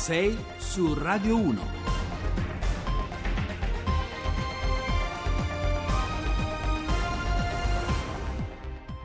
6 su Radio 1.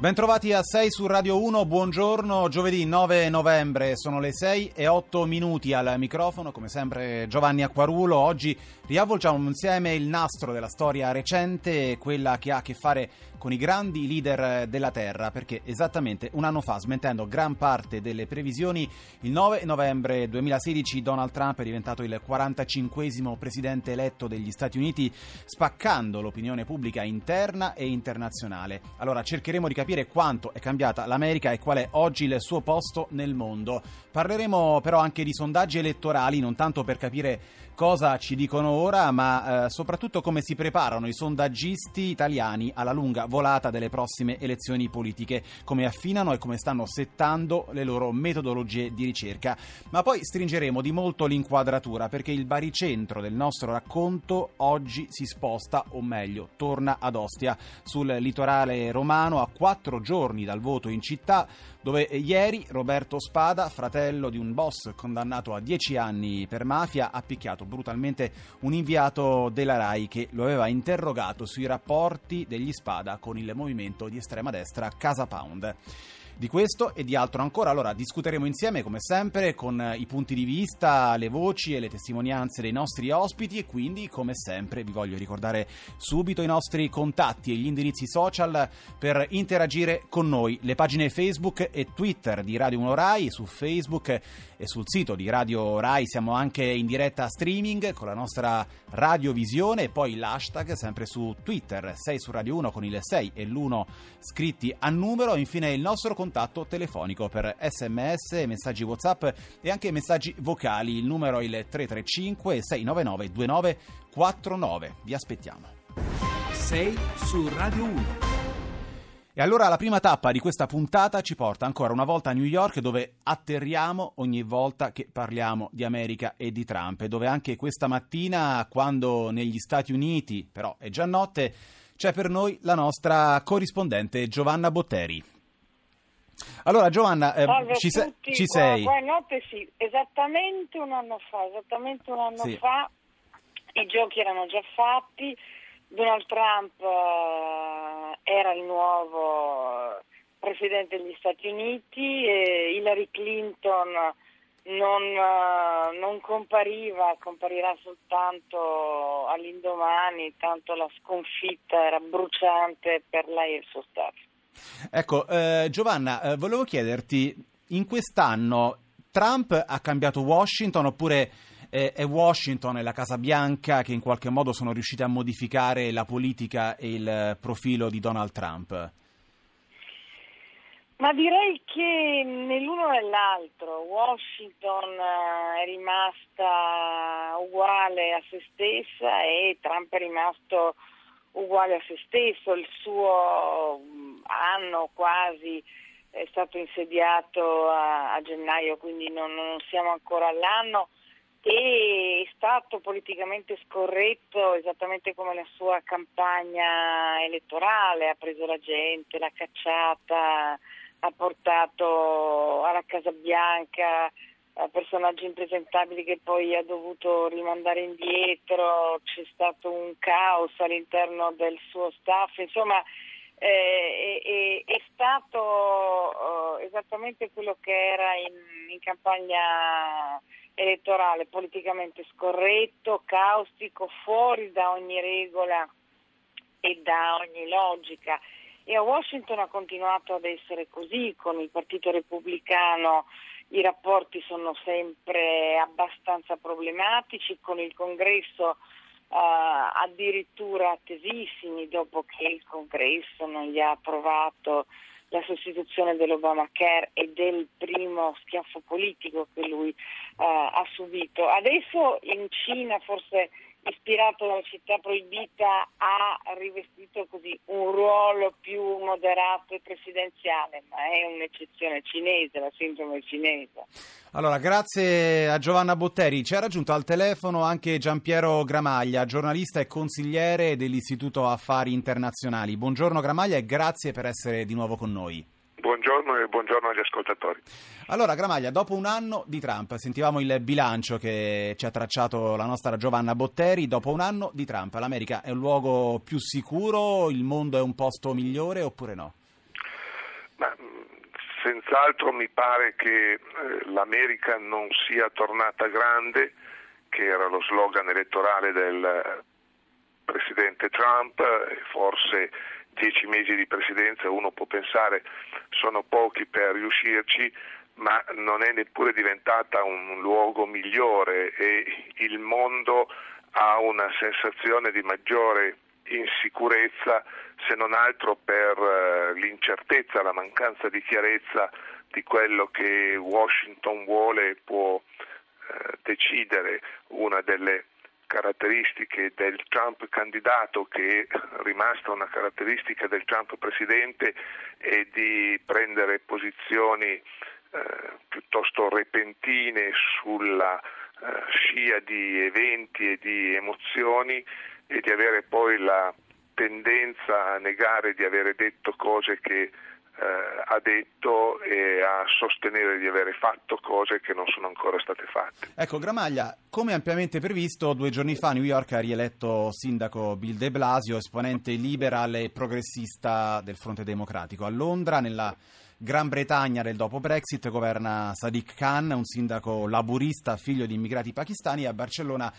Bentrovati a 6 su Radio 1, buongiorno, giovedì 9 novembre, sono le 6 e 8 minuti al microfono, come sempre Giovanni Acquarulo, oggi riavvolgiamo insieme il nastro della storia recente, quella che ha a che fare con i grandi leader della Terra, perché esattamente un anno fa, smentendo gran parte delle previsioni, il 9 novembre 2016 Donald Trump è diventato il 45 presidente eletto degli Stati Uniti, spaccando l'opinione pubblica interna e internazionale. Allora cercheremo di capire capire quanto è cambiata l'America e qual è oggi il suo posto nel mondo. Parleremo però anche di sondaggi elettorali, non tanto per capire cosa ci dicono ora, ma eh, soprattutto come si preparano i sondaggisti italiani alla lunga volata delle prossime elezioni politiche, come affinano e come stanno settando le loro metodologie di ricerca. Ma poi stringeremo di molto l'inquadratura perché il baricentro del nostro racconto oggi si sposta, o meglio, torna ad Ostia, sul litorale romano a quattro giorni dal voto in città, dove ieri Roberto Spada, fratello di un boss condannato a dieci anni per mafia, ha picchiato brutalmente un inviato della RAI che lo aveva interrogato sui rapporti degli Spada con il movimento di estrema destra Casa Pound. Di questo e di altro ancora, allora discuteremo insieme come sempre con i punti di vista, le voci e le testimonianze dei nostri ospiti. E quindi come sempre vi voglio ricordare subito i nostri contatti e gli indirizzi social per interagire con noi, le pagine Facebook e Twitter di Radio 1 Rai su Facebook e sul sito di Radio Rai siamo anche in diretta streaming con la nostra radiovisione. E poi l'hashtag sempre su Twitter 6 su Radio 1 con il 6 e l'1 scritti a numero, infine il nostro contatto contatto telefonico per sms, messaggi whatsapp e anche messaggi vocali. Il numero è il 335 699 2949. Vi aspettiamo. 6 su Radio 1. E allora la prima tappa di questa puntata ci porta ancora una volta a New York dove atterriamo ogni volta che parliamo di America e di Trump e dove anche questa mattina quando negli Stati Uniti, però è già notte, c'è per noi la nostra corrispondente Giovanna Botteri. Allora Giovanna, eh, ci, se- ci, sei? Buonanotte, sì, esattamente un anno fa, esattamente un anno sì. fa i giochi erano già fatti, Donald Trump eh, era il nuovo presidente degli Stati Uniti, e Hillary Clinton non, uh, non, compariva, comparirà soltanto all'indomani, tanto la sconfitta era bruciante per lei e il suo staff. Ecco, eh, Giovanna, eh, volevo chiederti, in quest'anno Trump ha cambiato Washington oppure eh, è Washington e la Casa Bianca che in qualche modo sono riusciti a modificare la politica e il profilo di Donald Trump? Ma direi che nell'uno e nell'altro Washington eh, è rimasta uguale a se stessa e Trump è rimasto uguale a se stesso, il suo anno quasi è stato insediato a, a gennaio, quindi non, non, siamo ancora all'anno e è stato politicamente scorretto esattamente come la sua campagna elettorale, ha preso la gente, l'ha cacciata, ha portato alla Casa Bianca personaggi impresentabili che poi ha dovuto rimandare indietro, c'è stato un caos all'interno del suo staff, insomma eh, è, è, stato uh, esattamente quello che era in, in, campagna elettorale, politicamente scorretto, caustico, fuori da ogni regola e da ogni logica. E a Washington ha continuato ad essere così, con il Partito Repubblicano i rapporti sono sempre abbastanza problematici, con il Congresso Uh, addirittura attesissimi dopo che il congresso non gli ha approvato la sostituzione dell'Obamacare e del primo schiaffo politico che lui uh, ha subito. Adesso in Cina forse ispirato dalla città proibita, ha rivestito così un ruolo più moderato e presidenziale, ma è un'eccezione cinese, la sindrome cinese. Allora, grazie a Giovanna Botteri. Ci ha raggiunto al telefono anche Giampiero Gramaglia, giornalista e consigliere dell'Istituto Affari Internazionali. Buongiorno Gramaglia e grazie per essere di nuovo con noi. Buongiorno e buongiorno agli ascoltatori. Allora, Gramaglia, dopo un anno di Trump, sentivamo il bilancio che ci ha tracciato la nostra Giovanna Botteri, dopo un anno di Trump, l'America è un luogo più sicuro, il mondo è un posto migliore oppure no? Ma, senz'altro mi pare che eh, l'America non sia tornata grande, che era lo slogan elettorale del eh, presidente Trump, forse dieci mesi di presidenza uno può pensare sono pochi per riuscirci, ma non è neppure diventata un luogo migliore e il mondo ha una sensazione di maggiore insicurezza se non altro per eh, l'incertezza, la mancanza di chiarezza di quello che Washington vuole e può eh, decidere. Una delle caratteristiche del Trump candidato che è rimasta una caratteristica del Trump presidente è di prendere posizioni eh, piuttosto repentine sulla eh, scia di eventi e di emozioni e di avere poi la tendenza a negare di avere detto cose che eh, ha detto e a sostenere di avere fatto cose che non sono ancora state fatte. Ecco, Gramaglia, come ampiamente previsto, due giorni fa New York ha rieletto sindaco Bill de Blasio, esponente liberal e progressista del Fronte Democratico. A Londra, nella Gran Bretagna del dopo Brexit, governa Sadiq Khan, un sindaco laburista, figlio di immigrati pakistani, a Barcellona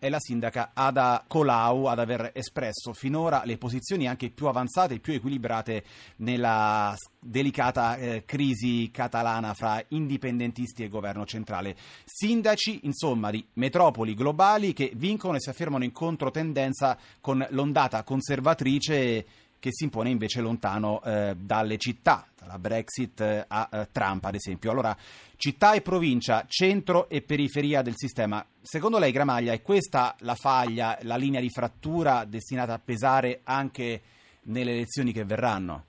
è la sindaca Ada Colau ad aver espresso finora le posizioni anche più avanzate e più equilibrate nella delicata eh, crisi catalana fra indipendentisti e governo centrale. Sindaci, insomma, di metropoli globali che vincono e si affermano in controtendenza con l'ondata conservatrice che si impone invece lontano eh, dalle città, dalla Brexit eh, a eh, Trump ad esempio. Allora, città e provincia, centro e periferia del sistema. Secondo lei, Gramaglia, è questa la faglia, la linea di frattura destinata a pesare anche nelle elezioni che verranno?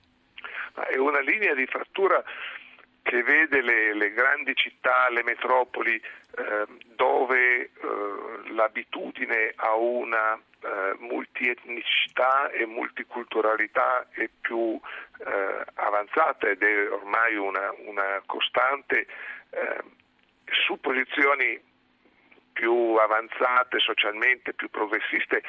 È una linea di frattura che vede le, le grandi città, le metropoli, eh, dove eh, l'abitudine a una eh, multietnicità e multiculturalità è più eh, avanzata ed è ormai una, una costante eh, su posizioni più avanzate socialmente, più progressiste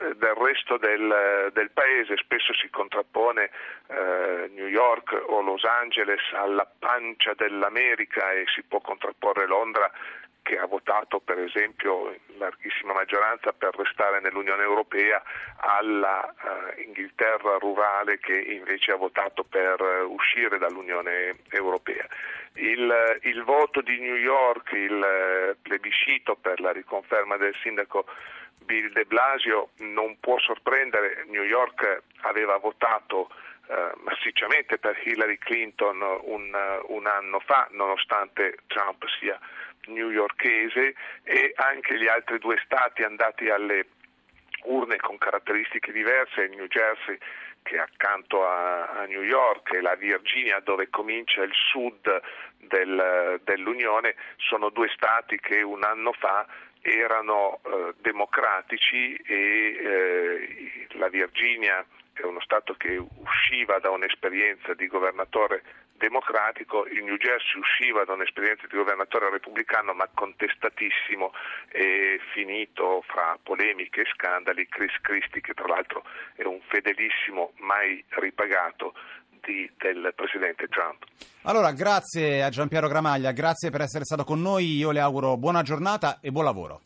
del resto del, del, paese, spesso si contrappone eh, New York o Los Angeles alla pancia dell'America e si può contrapporre Londra che ha votato per esempio in larghissima maggioranza per restare nell'Unione Europea alla uh, Inghilterra rurale che invece ha votato per uh, uscire dall'Unione Europea. Il, il, voto di New York, il uh, plebiscito per la riconferma del sindaco Bill de Blasio non può sorprendere, New York aveva votato massicciamente per Hillary Clinton un, un anno fa, nonostante Trump sia newyorkese e anche gli altri due stati andati alle urne con caratteristiche diverse, il New Jersey che è accanto a, a, New York e la Virginia dove comincia il sud del, dell'Unione, sono due stati che un anno fa erano eh, democratici e eh, la Virginia è uno Stato che usciva da un'esperienza di governatore democratico, il New Jersey usciva da un'esperienza di governatore repubblicano ma contestatissimo e finito fra polemiche e scandali, Chris Christie che tra l'altro è un fedelissimo mai ripagato di, del presidente Trump. Allora, grazie a Giampiero Gramaglia, grazie per essere stato con noi, io le auguro buona giornata e buon lavoro.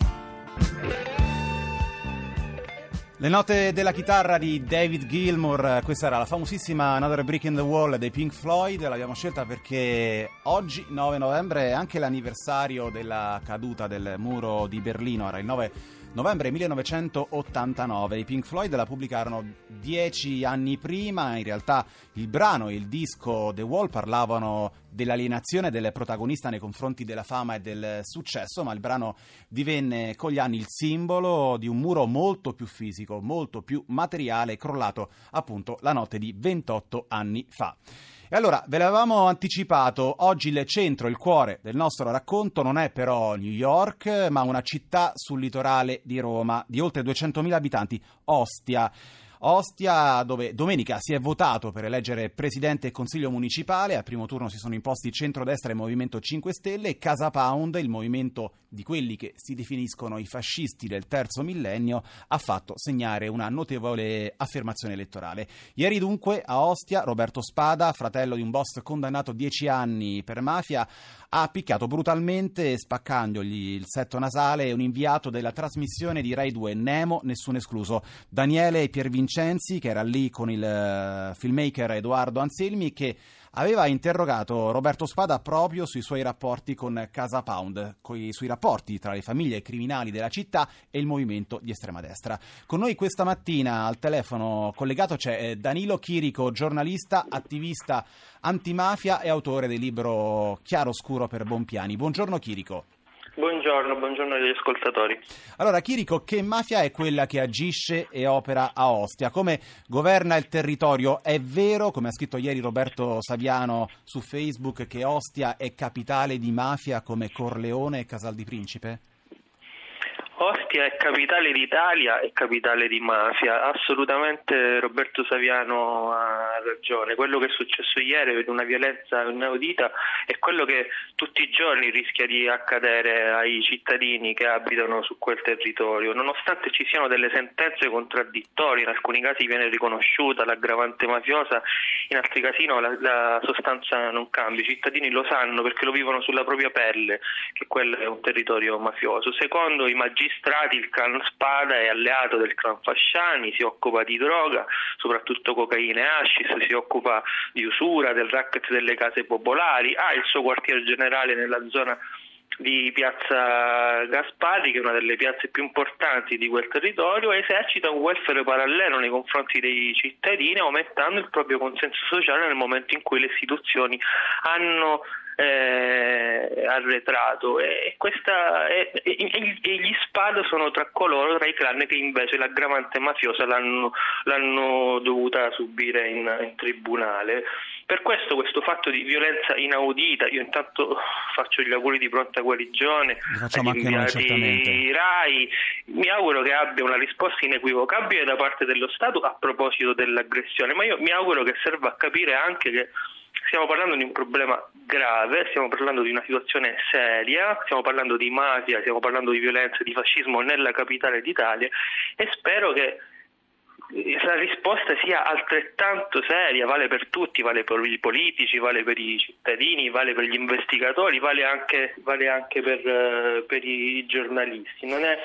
Le note della chitarra di David Gilmour, questa era la famosissima Another Brick in the Wall dei Pink Floyd, l'abbiamo scelta perché oggi, 9 novembre, è anche l'anniversario della caduta del muro di Berlino, era il 9 novembre 1989. I Pink Floyd la pubblicarono dieci anni prima, in realtà il brano e il disco The Wall parlavano dell'alienazione del protagonista nei confronti della fama e del successo, ma il brano divenne con gli anni il simbolo di un muro molto più fisico, molto più materiale, crollato appunto la notte di 28 anni fa. E allora, ve l'avevamo anticipato, oggi il centro, il cuore del nostro racconto non è però New York, ma una città sul litorale di Roma di oltre 200.000 abitanti, Ostia. Ostia, dove domenica si è votato per eleggere presidente e consiglio municipale. Al primo turno si sono imposti centrodestra e Movimento 5 Stelle e Casa Pound, il movimento di quelli che si definiscono i fascisti del terzo millennio, ha fatto segnare una notevole affermazione elettorale. Ieri dunque a Ostia Roberto Spada, fratello di un boss condannato a 10 anni per mafia, ha picchiato brutalmente, spaccandogli il setto nasale, un inviato della trasmissione di Rai 2 Nemo, nessuno escluso, Daniele Piervincenzi, che era lì con il eh, filmmaker Edoardo Anselmi, che aveva interrogato Roberto Spada proprio sui suoi rapporti con Casa Pound, sui rapporti tra le famiglie criminali della città e il movimento di estrema destra. Con noi questa mattina al telefono collegato c'è eh, Danilo Chirico, giornalista, attivista antimafia e autore del libro Chiaro Scuro per Bompiani. Buongiorno Chirico. Buongiorno, buongiorno agli ascoltatori. Allora, Chirico, che mafia è quella che agisce e opera a Ostia? Come governa il territorio? È vero, come ha scritto ieri Roberto Saviano su Facebook, che Ostia è capitale di mafia come Corleone e Casal di Principe? Ostia è capitale d'Italia e capitale di mafia, assolutamente Roberto Saviano ha ragione, quello che è successo ieri per una violenza inaudita è quello che tutti i giorni rischia di accadere ai cittadini che abitano su quel territorio, nonostante ci siano delle sentenze contraddittorie, in alcuni casi viene riconosciuta l'aggravante mafiosa, in altri casi no, la, la sostanza non cambia, i cittadini lo sanno perché lo vivono sulla propria pelle che quello è un territorio mafioso. Secondo i magistrati magistrati il clan Spada è alleato del clan Fasciani, si occupa di droga, soprattutto cocaina e hashish, si occupa di usura, del racket delle case popolari, ha il suo quartier generale nella zona di piazza Gaspari, che è una delle piazze più importanti di quel territorio, esercita un welfare parallelo nei confronti dei cittadini, aumentando il proprio consenso sociale nel momento in cui le istituzioni hanno eh, arretrato. E, questa, e, e, e, gli Spad sono tra coloro, tra i clan che invece l'aggravante mafiosa l'hanno, l'hanno dovuta subire in, in, tribunale. Per questo questo fatto di violenza inaudita, io intanto faccio gli auguri di pronta guarigione agli inviati RAI, mi auguro che abbia una risposta inequivocabile da parte dello Stato a proposito dell'aggressione, ma io mi auguro che serva a capire anche che stiamo parlando di un problema grave, stiamo parlando di una situazione seria, stiamo parlando di mafia, stiamo parlando di violenza, di fascismo nella capitale d'Italia e spero che la risposta sia altrettanto seria, vale per tutti, vale per i politici, vale per i cittadini, vale per gli investigatori, vale anche, vale anche per, uh, per i giornalisti. Non è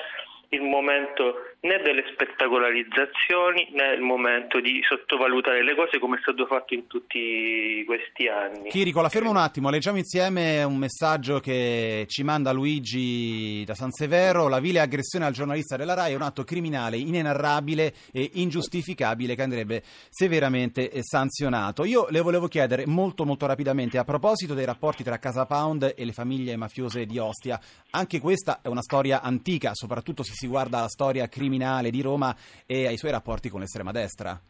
il momento né delle spettacolarizzazioni né il momento di sottovalutare le cose come è stato fatto in tutti questi anni. Chirico, la fermo un attimo, leggiamo insieme un messaggio che ci manda Luigi da San Severo, la vile aggressione al giornalista della RAI è un atto criminale inenarrabile e ingiustificabile che andrebbe severamente sanzionato. Io le volevo chiedere molto molto rapidamente a proposito dei rapporti tra Casa Pound e le famiglie mafiose di Ostia, anche questa è una storia antica, soprattutto se si guarda alla storia criminale criminale di Roma e ai suoi rapporti con l'estrema destra.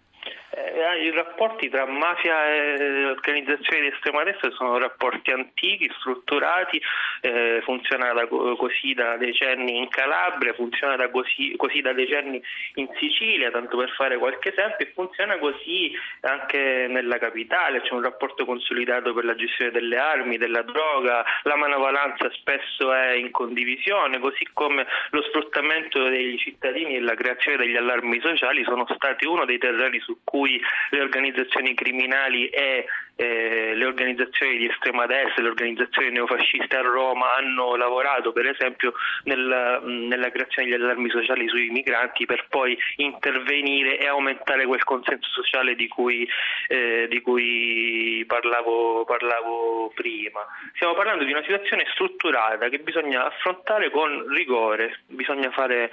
Eh, I rapporti tra mafia e organizzazioni di estrema destra sono rapporti antichi, strutturati, eh, funziona da, così da decenni in Calabria, funziona da così, così, da decenni in Sicilia, tanto per fare qualche esempio, e funziona così anche nella capitale, c'è un rapporto consolidato per la gestione delle armi, della droga, la manovalanza spesso è in condivisione, così come lo sfruttamento degli cittadini e la creazione degli allarmi sociali sono stati uno dei terreni su cui le organizzazioni criminali e eh, le organizzazioni di estrema destra, le organizzazioni neofasciste a Roma hanno lavorato per esempio nel, nella creazione degli allarmi sociali sui migranti per poi intervenire e aumentare quel consenso sociale di cui, eh, di cui parlavo, parlavo prima. Stiamo parlando di una situazione strutturata che bisogna affrontare con rigore, bisogna fare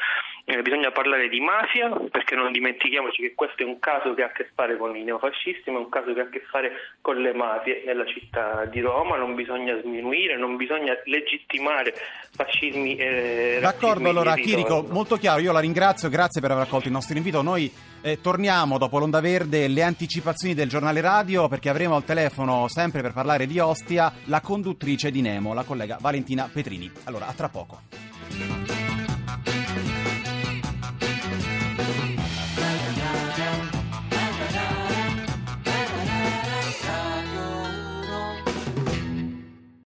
eh, bisogna parlare di mafia perché non dimentichiamoci che questo è un caso che ha a che fare con i neofascisti, ma è un caso che ha a che fare con le mafie nella città di Roma, non bisogna sminuire, non bisogna legittimare fascismi e D'accordo, allora Chirico, molto chiaro, io la ringrazio, grazie per aver accolto il nostro invito. Noi eh, torniamo dopo l'onda verde le anticipazioni del giornale radio perché avremo al telefono sempre per parlare di Ostia la conduttrice di Nemo, la collega Valentina Petrini. Allora, a tra poco.